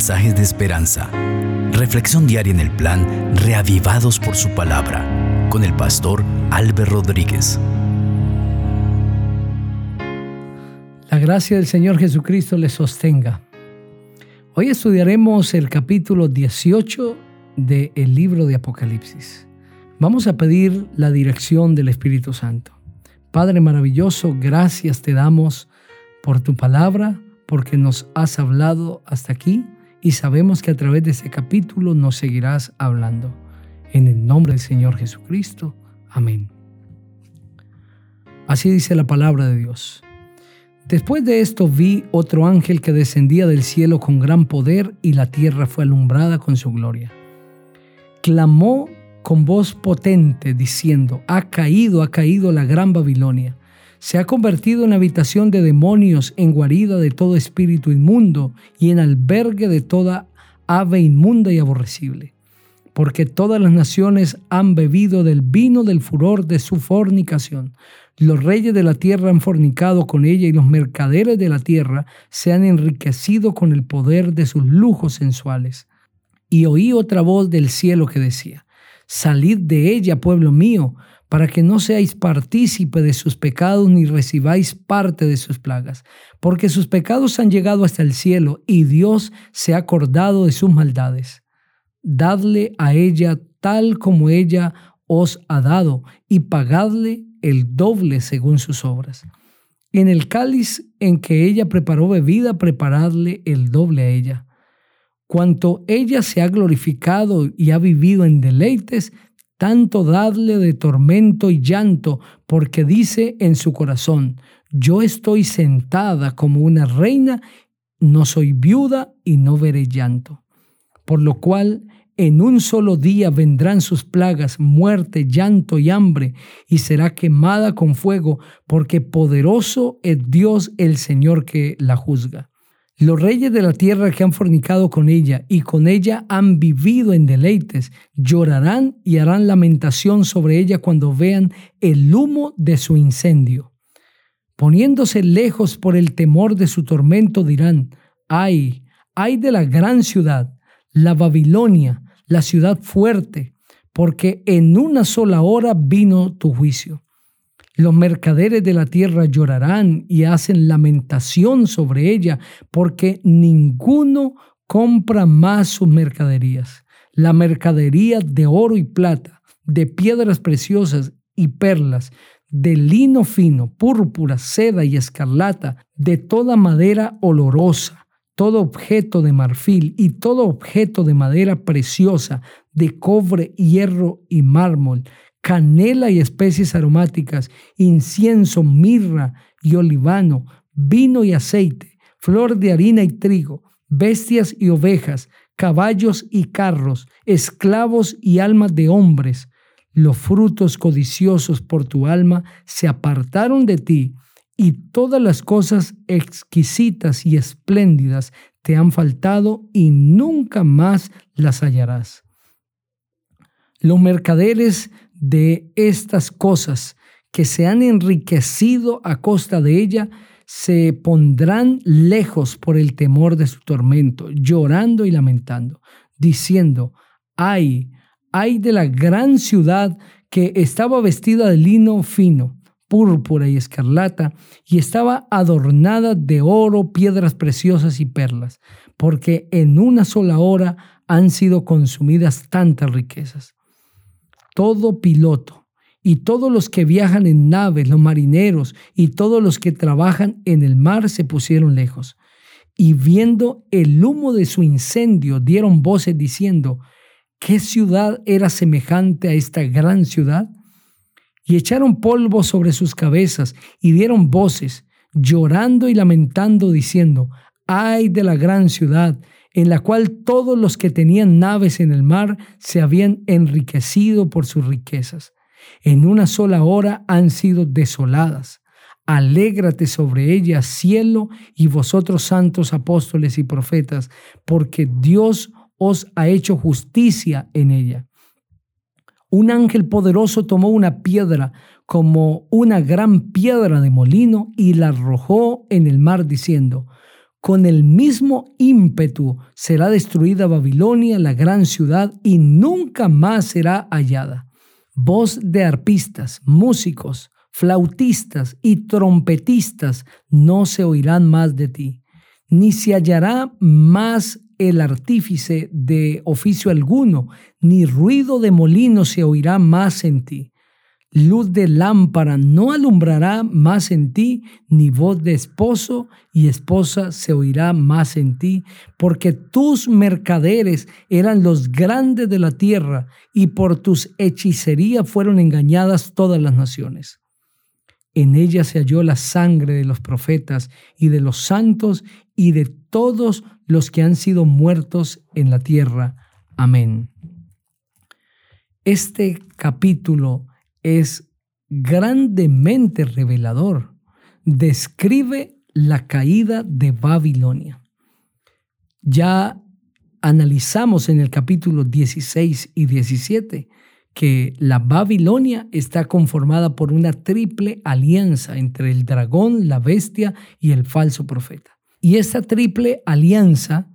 mensajes de esperanza. Reflexión diaria en el plan Reavivados por su palabra con el pastor Álvaro Rodríguez. La gracia del Señor Jesucristo les sostenga. Hoy estudiaremos el capítulo 18 del libro de Apocalipsis. Vamos a pedir la dirección del Espíritu Santo. Padre maravilloso, gracias te damos por tu palabra, porque nos has hablado hasta aquí y sabemos que a través de este capítulo nos seguirás hablando. En el nombre del Señor Jesucristo. Amén. Así dice la palabra de Dios. Después de esto vi otro ángel que descendía del cielo con gran poder y la tierra fue alumbrada con su gloria. Clamó con voz potente diciendo, ha caído, ha caído la gran Babilonia. Se ha convertido en habitación de demonios, en guarida de todo espíritu inmundo y en albergue de toda ave inmunda y aborrecible. Porque todas las naciones han bebido del vino del furor de su fornicación. Los reyes de la tierra han fornicado con ella y los mercaderes de la tierra se han enriquecido con el poder de sus lujos sensuales. Y oí otra voz del cielo que decía, Salid de ella, pueblo mío, para que no seáis partícipe de sus pecados ni recibáis parte de sus plagas, porque sus pecados han llegado hasta el cielo y Dios se ha acordado de sus maldades. Dadle a ella tal como ella os ha dado y pagadle el doble según sus obras. En el cáliz en que ella preparó bebida, preparadle el doble a ella Cuanto ella se ha glorificado y ha vivido en deleites, tanto dadle de tormento y llanto, porque dice en su corazón, yo estoy sentada como una reina, no soy viuda y no veré llanto. Por lo cual en un solo día vendrán sus plagas, muerte, llanto y hambre, y será quemada con fuego, porque poderoso es Dios el Señor que la juzga. Los reyes de la tierra que han fornicado con ella y con ella han vivido en deleites, llorarán y harán lamentación sobre ella cuando vean el humo de su incendio. Poniéndose lejos por el temor de su tormento dirán, ay, ay de la gran ciudad, la Babilonia, la ciudad fuerte, porque en una sola hora vino tu juicio. Los mercaderes de la tierra llorarán y hacen lamentación sobre ella, porque ninguno compra más sus mercaderías. La mercadería de oro y plata, de piedras preciosas y perlas, de lino fino, púrpura, seda y escarlata, de toda madera olorosa, todo objeto de marfil y todo objeto de madera preciosa, de cobre, hierro y mármol, canela y especies aromáticas, incienso, mirra y olivano, vino y aceite, flor de harina y trigo, bestias y ovejas, caballos y carros, esclavos y almas de hombres. Los frutos codiciosos por tu alma se apartaron de ti, y todas las cosas exquisitas y espléndidas te han faltado y nunca más las hallarás. Los mercaderes de estas cosas que se han enriquecido a costa de ella, se pondrán lejos por el temor de su tormento, llorando y lamentando, diciendo, ay, ay de la gran ciudad que estaba vestida de lino fino, púrpura y escarlata, y estaba adornada de oro, piedras preciosas y perlas, porque en una sola hora han sido consumidas tantas riquezas todo piloto y todos los que viajan en naves, los marineros y todos los que trabajan en el mar se pusieron lejos. Y viendo el humo de su incendio, dieron voces diciendo, ¿qué ciudad era semejante a esta gran ciudad? Y echaron polvo sobre sus cabezas y dieron voces, llorando y lamentando, diciendo, ay de la gran ciudad en la cual todos los que tenían naves en el mar se habían enriquecido por sus riquezas. En una sola hora han sido desoladas. Alégrate sobre ellas, cielo, y vosotros santos apóstoles y profetas, porque Dios os ha hecho justicia en ella. Un ángel poderoso tomó una piedra como una gran piedra de molino y la arrojó en el mar diciendo, con el mismo ímpetu será destruida Babilonia, la gran ciudad, y nunca más será hallada. Voz de arpistas, músicos, flautistas y trompetistas no se oirán más de ti, ni se hallará más el artífice de oficio alguno, ni ruido de molino se oirá más en ti luz de lámpara no alumbrará más en ti, ni voz de esposo y esposa se oirá más en ti, porque tus mercaderes eran los grandes de la tierra, y por tus hechicerías fueron engañadas todas las naciones. En ella se halló la sangre de los profetas y de los santos y de todos los que han sido muertos en la tierra. Amén. Este capítulo es grandemente revelador. Describe la caída de Babilonia. Ya analizamos en el capítulo 16 y 17 que la Babilonia está conformada por una triple alianza entre el dragón, la bestia y el falso profeta. Y esta triple alianza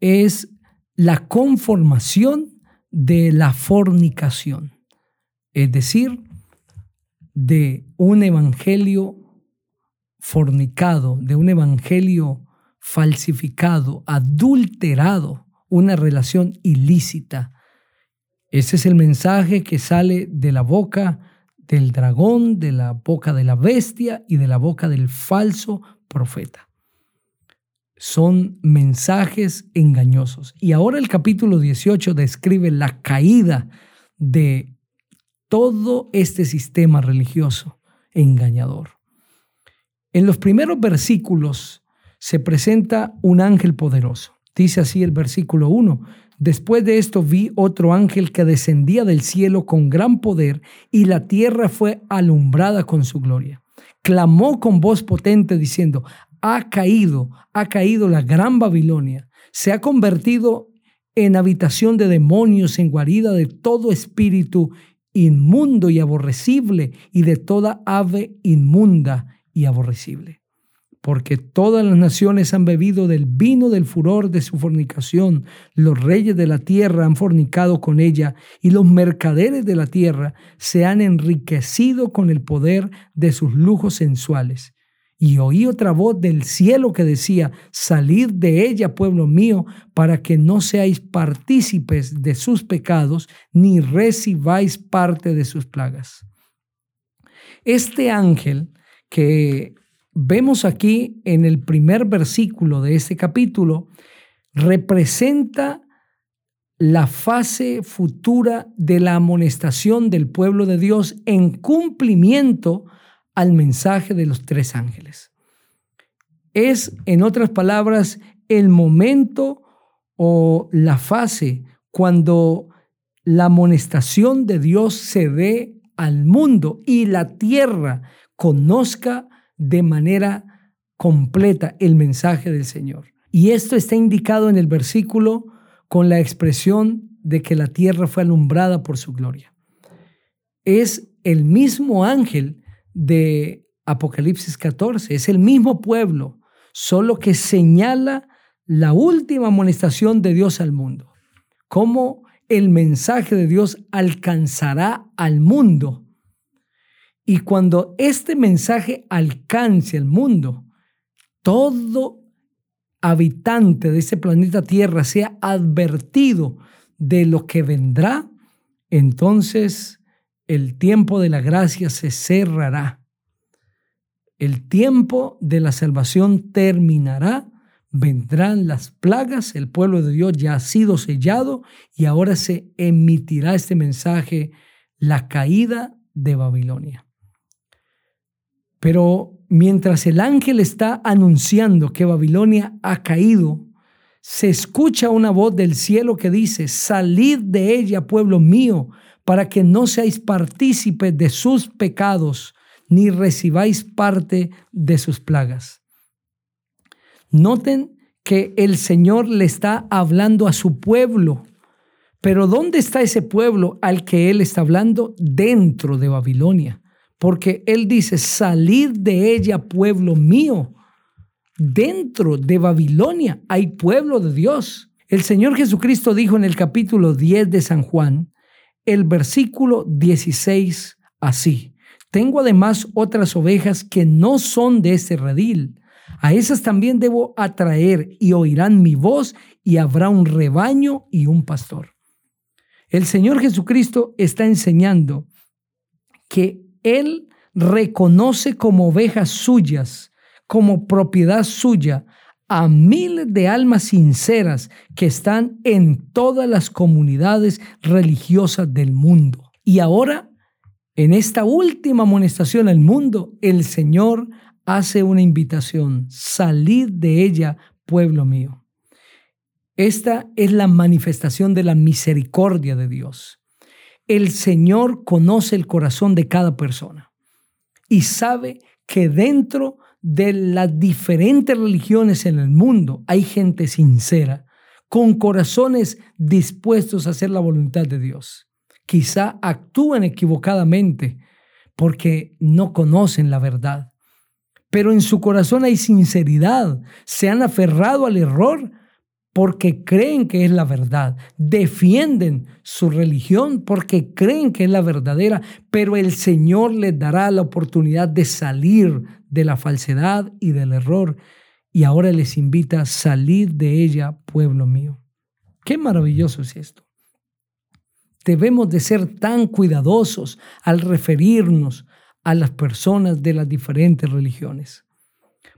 es la conformación de la fornicación es decir, de un evangelio fornicado, de un evangelio falsificado, adulterado, una relación ilícita. Ese es el mensaje que sale de la boca del dragón, de la boca de la bestia y de la boca del falso profeta. Son mensajes engañosos. Y ahora el capítulo 18 describe la caída de todo este sistema religioso engañador. En los primeros versículos se presenta un ángel poderoso. Dice así el versículo 1. Después de esto vi otro ángel que descendía del cielo con gran poder y la tierra fue alumbrada con su gloria. Clamó con voz potente diciendo, ha caído, ha caído la gran Babilonia, se ha convertido en habitación de demonios, en guarida de todo espíritu inmundo y aborrecible y de toda ave inmunda y aborrecible. Porque todas las naciones han bebido del vino del furor de su fornicación. Los reyes de la tierra han fornicado con ella y los mercaderes de la tierra se han enriquecido con el poder de sus lujos sensuales. Y oí otra voz del cielo que decía, salid de ella, pueblo mío, para que no seáis partícipes de sus pecados, ni recibáis parte de sus plagas. Este ángel que vemos aquí en el primer versículo de este capítulo, representa la fase futura de la amonestación del pueblo de Dios en cumplimiento al mensaje de los tres ángeles. Es, en otras palabras, el momento o la fase cuando la amonestación de Dios se dé al mundo y la tierra conozca de manera completa el mensaje del Señor. Y esto está indicado en el versículo con la expresión de que la tierra fue alumbrada por su gloria. Es el mismo ángel de Apocalipsis 14. Es el mismo pueblo, solo que señala la última amonestación de Dios al mundo. Cómo el mensaje de Dios alcanzará al mundo. Y cuando este mensaje alcance al mundo, todo habitante de ese planeta Tierra sea advertido de lo que vendrá, entonces el tiempo de la gracia se cerrará. El tiempo de la salvación terminará, vendrán las plagas, el pueblo de Dios ya ha sido sellado y ahora se emitirá este mensaje, la caída de Babilonia. Pero mientras el ángel está anunciando que Babilonia ha caído, se escucha una voz del cielo que dice, salid de ella, pueblo mío, para que no seáis partícipes de sus pecados, ni recibáis parte de sus plagas. Noten que el Señor le está hablando a su pueblo. Pero ¿dónde está ese pueblo al que Él está hablando? Dentro de Babilonia. Porque Él dice, salid de ella, pueblo mío. dentro de Babilonia hay pueblo de Dios. El Señor Jesucristo dijo en el capítulo 10 de San Juan, el versículo 16 así. Tengo además otras ovejas que no son de este redil. A esas también debo atraer y oirán mi voz y habrá un rebaño y un pastor. El Señor Jesucristo está enseñando que Él reconoce como ovejas suyas, como propiedad suya, a miles de almas sinceras que están en todas las comunidades religiosas del mundo. Y ahora, en esta última amonestación al mundo, el Señor hace una invitación, salid de ella, pueblo mío. Esta es la manifestación de la misericordia de Dios. El Señor conoce el corazón de cada persona y sabe que dentro de las diferentes religiones en el mundo hay gente sincera, con corazones dispuestos a hacer la voluntad de Dios. Quizá actúan equivocadamente porque no conocen la verdad, pero en su corazón hay sinceridad, se han aferrado al error porque creen que es la verdad, defienden su religión porque creen que es la verdadera, pero el Señor les dará la oportunidad de salir de la falsedad y del error. Y ahora les invita a salir de ella, pueblo mío. Qué maravilloso es esto. Debemos de ser tan cuidadosos al referirnos a las personas de las diferentes religiones.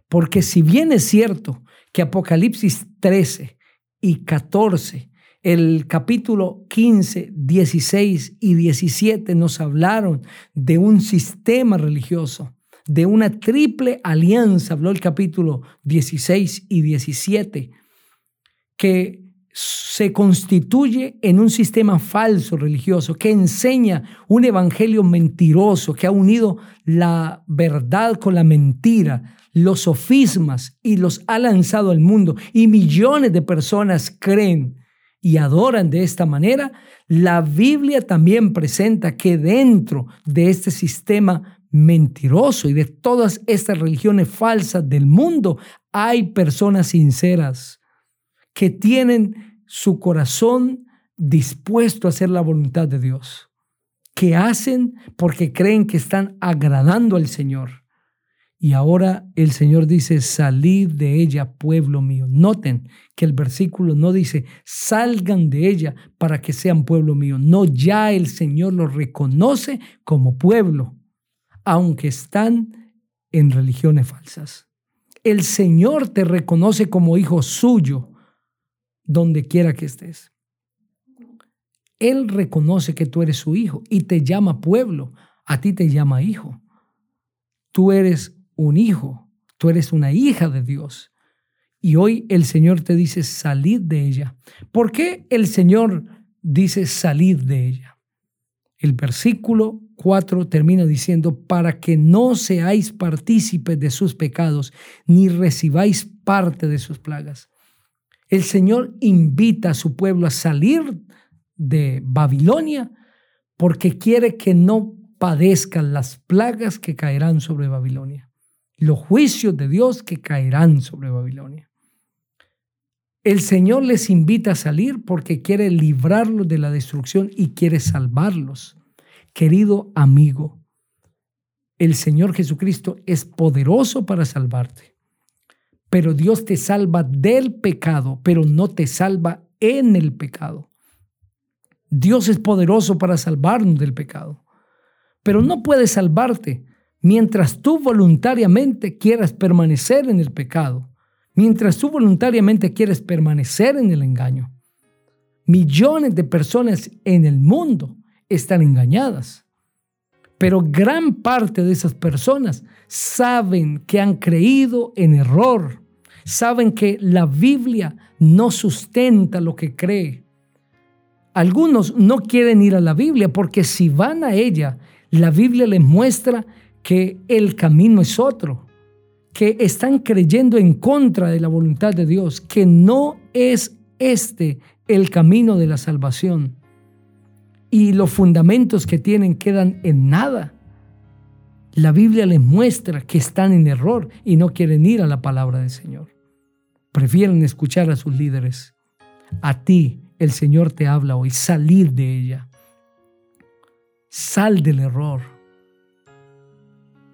Porque si bien es cierto que Apocalipsis 13 y 14. El capítulo 15, 16 y 17 nos hablaron de un sistema religioso, de una triple alianza, habló el capítulo 16 y 17, que se constituye en un sistema falso religioso que enseña un evangelio mentiroso que ha unido la verdad con la mentira, los sofismas y los ha lanzado al mundo. Y millones de personas creen y adoran de esta manera, la Biblia también presenta que dentro de este sistema mentiroso y de todas estas religiones falsas del mundo hay personas sinceras que tienen su corazón dispuesto a hacer la voluntad de Dios, que hacen porque creen que están agradando al Señor y ahora el Señor dice, salid de ella, pueblo mío. Noten que el versículo no dice, salgan de ella para que sean pueblo mío. No, ya el Señor los reconoce como pueblo, aunque están en religiones falsas. El Señor te reconoce como hijo suyo, donde quiera que estés. Él reconoce que tú eres su hijo y te llama pueblo, a ti te llama hijo. Tú eres un hijo, tú eres una hija de Dios. Y hoy el Señor te dice, salid de ella. ¿Por qué el Señor dice, salid de ella? El versículo 4 termina diciendo, para que no seáis partícipes de sus pecados, ni recibáis parte de sus plagas. El Señor invita a su pueblo a salir de Babilonia porque quiere que no padezcan las plagas que caerán sobre Babilonia los juicios de Dios que caerán sobre Babilonia. El Señor les invita a salir porque quiere librarlos de la destrucción y quiere salvarlos. Querido amigo, el Señor Jesucristo es poderoso para salvarte, pero Dios te salva del pecado, pero no te salva en el pecado. Dios es poderoso para salvarnos del pecado, pero no puede salvarte mientras tú voluntariamente quieras permanecer en el pecado, mientras tú voluntariamente quieres permanecer en el engaño. Millones de personas en el mundo están engañadas, pero gran parte de esas personas saben que han creído en error, saben que la Biblia no sustenta lo que cree. Algunos no quieren ir a la Biblia porque si van a ella, la Biblia les muestra que el camino es otro, que están creyendo en contra de la voluntad de Dios, que no es este el camino de la salvación. Y los fundamentos que tienen quedan en nada. La Biblia les muestra que están en error y no quieren ir a la palabra del Señor. Prefieren escuchar a sus líderes. A ti el Señor te habla hoy, salir de ella. Sal del error.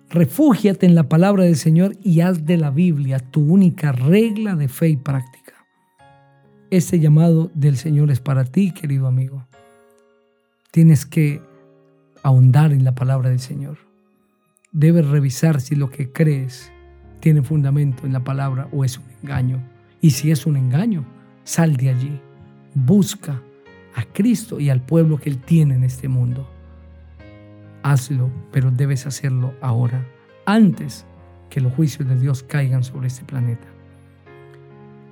Refúgiate en la palabra del Señor y haz de la Biblia tu única regla de fe y práctica. Este llamado del Señor es para ti, querido amigo. Tienes que ahondar en la palabra del Señor. Debes revisar si lo que crees tiene fundamento en la palabra o es un engaño. Y si es un engaño, sal de allí. Busca a Cristo y al pueblo que Él tiene en este mundo. Hazlo, pero debes hacerlo ahora, antes que los juicios de Dios caigan sobre este planeta.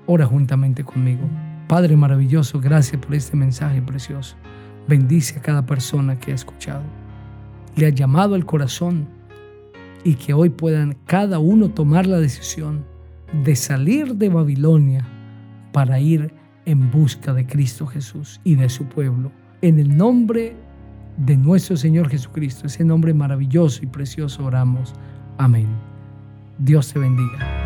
Ora juntamente conmigo. Padre maravilloso, gracias por este mensaje precioso. Bendice a cada persona que ha escuchado. Le ha llamado al corazón y que hoy puedan cada uno tomar la decisión de salir de Babilonia para ir en busca de Cristo Jesús y de su pueblo. En el nombre de nuestro Señor Jesucristo, ese nombre maravilloso y precioso oramos. Amén. Dios te bendiga.